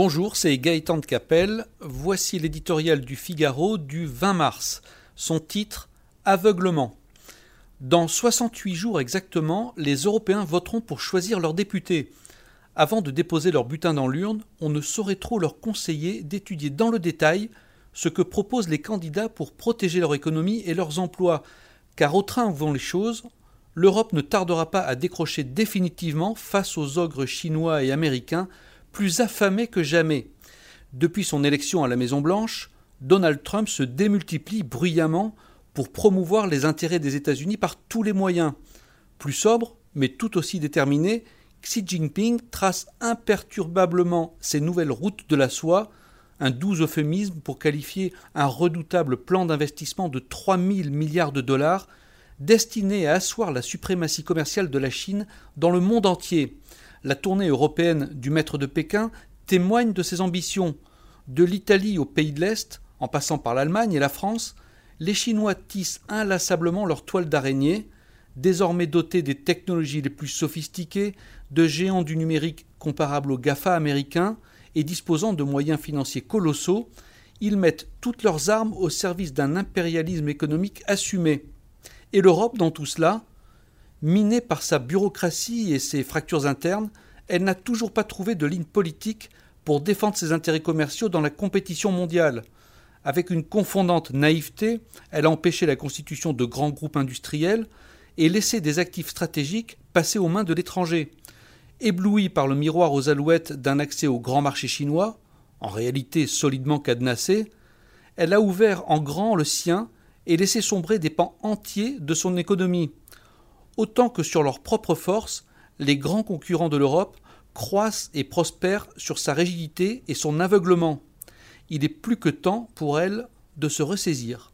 Bonjour, c'est Gaëtan de Capelle. Voici l'éditorial du Figaro du 20 mars. Son titre Aveuglement. Dans 68 jours exactement, les Européens voteront pour choisir leurs députés. Avant de déposer leur butin dans l'urne, on ne saurait trop leur conseiller d'étudier dans le détail ce que proposent les candidats pour protéger leur économie et leurs emplois, car au train où vont les choses, l'Europe ne tardera pas à décrocher définitivement face aux ogres chinois et américains plus affamé que jamais. Depuis son élection à la Maison-Blanche, Donald Trump se démultiplie bruyamment pour promouvoir les intérêts des États-Unis par tous les moyens. Plus sobre, mais tout aussi déterminé, Xi Jinping trace imperturbablement ses nouvelles routes de la soie, un doux euphémisme pour qualifier un redoutable plan d'investissement de 3 000 milliards de dollars destiné à asseoir la suprématie commerciale de la Chine dans le monde entier. La tournée européenne du maître de Pékin témoigne de ses ambitions. De l'Italie au pays de l'Est, en passant par l'Allemagne et la France, les Chinois tissent inlassablement leur toile d'araignée, désormais dotés des technologies les plus sophistiquées, de géants du numérique comparables aux GAFA américains et disposant de moyens financiers colossaux, ils mettent toutes leurs armes au service d'un impérialisme économique assumé. Et l'Europe, dans tout cela, Minée par sa bureaucratie et ses fractures internes, elle n'a toujours pas trouvé de ligne politique pour défendre ses intérêts commerciaux dans la compétition mondiale. Avec une confondante naïveté, elle a empêché la constitution de grands groupes industriels et laissé des actifs stratégiques passer aux mains de l'étranger. Éblouie par le miroir aux alouettes d'un accès au grand marché chinois, en réalité solidement cadenassé, elle a ouvert en grand le sien et laissé sombrer des pans entiers de son économie autant que sur leur propre force, les grands concurrents de l'Europe croissent et prospèrent sur sa rigidité et son aveuglement. Il est plus que temps pour elle de se ressaisir.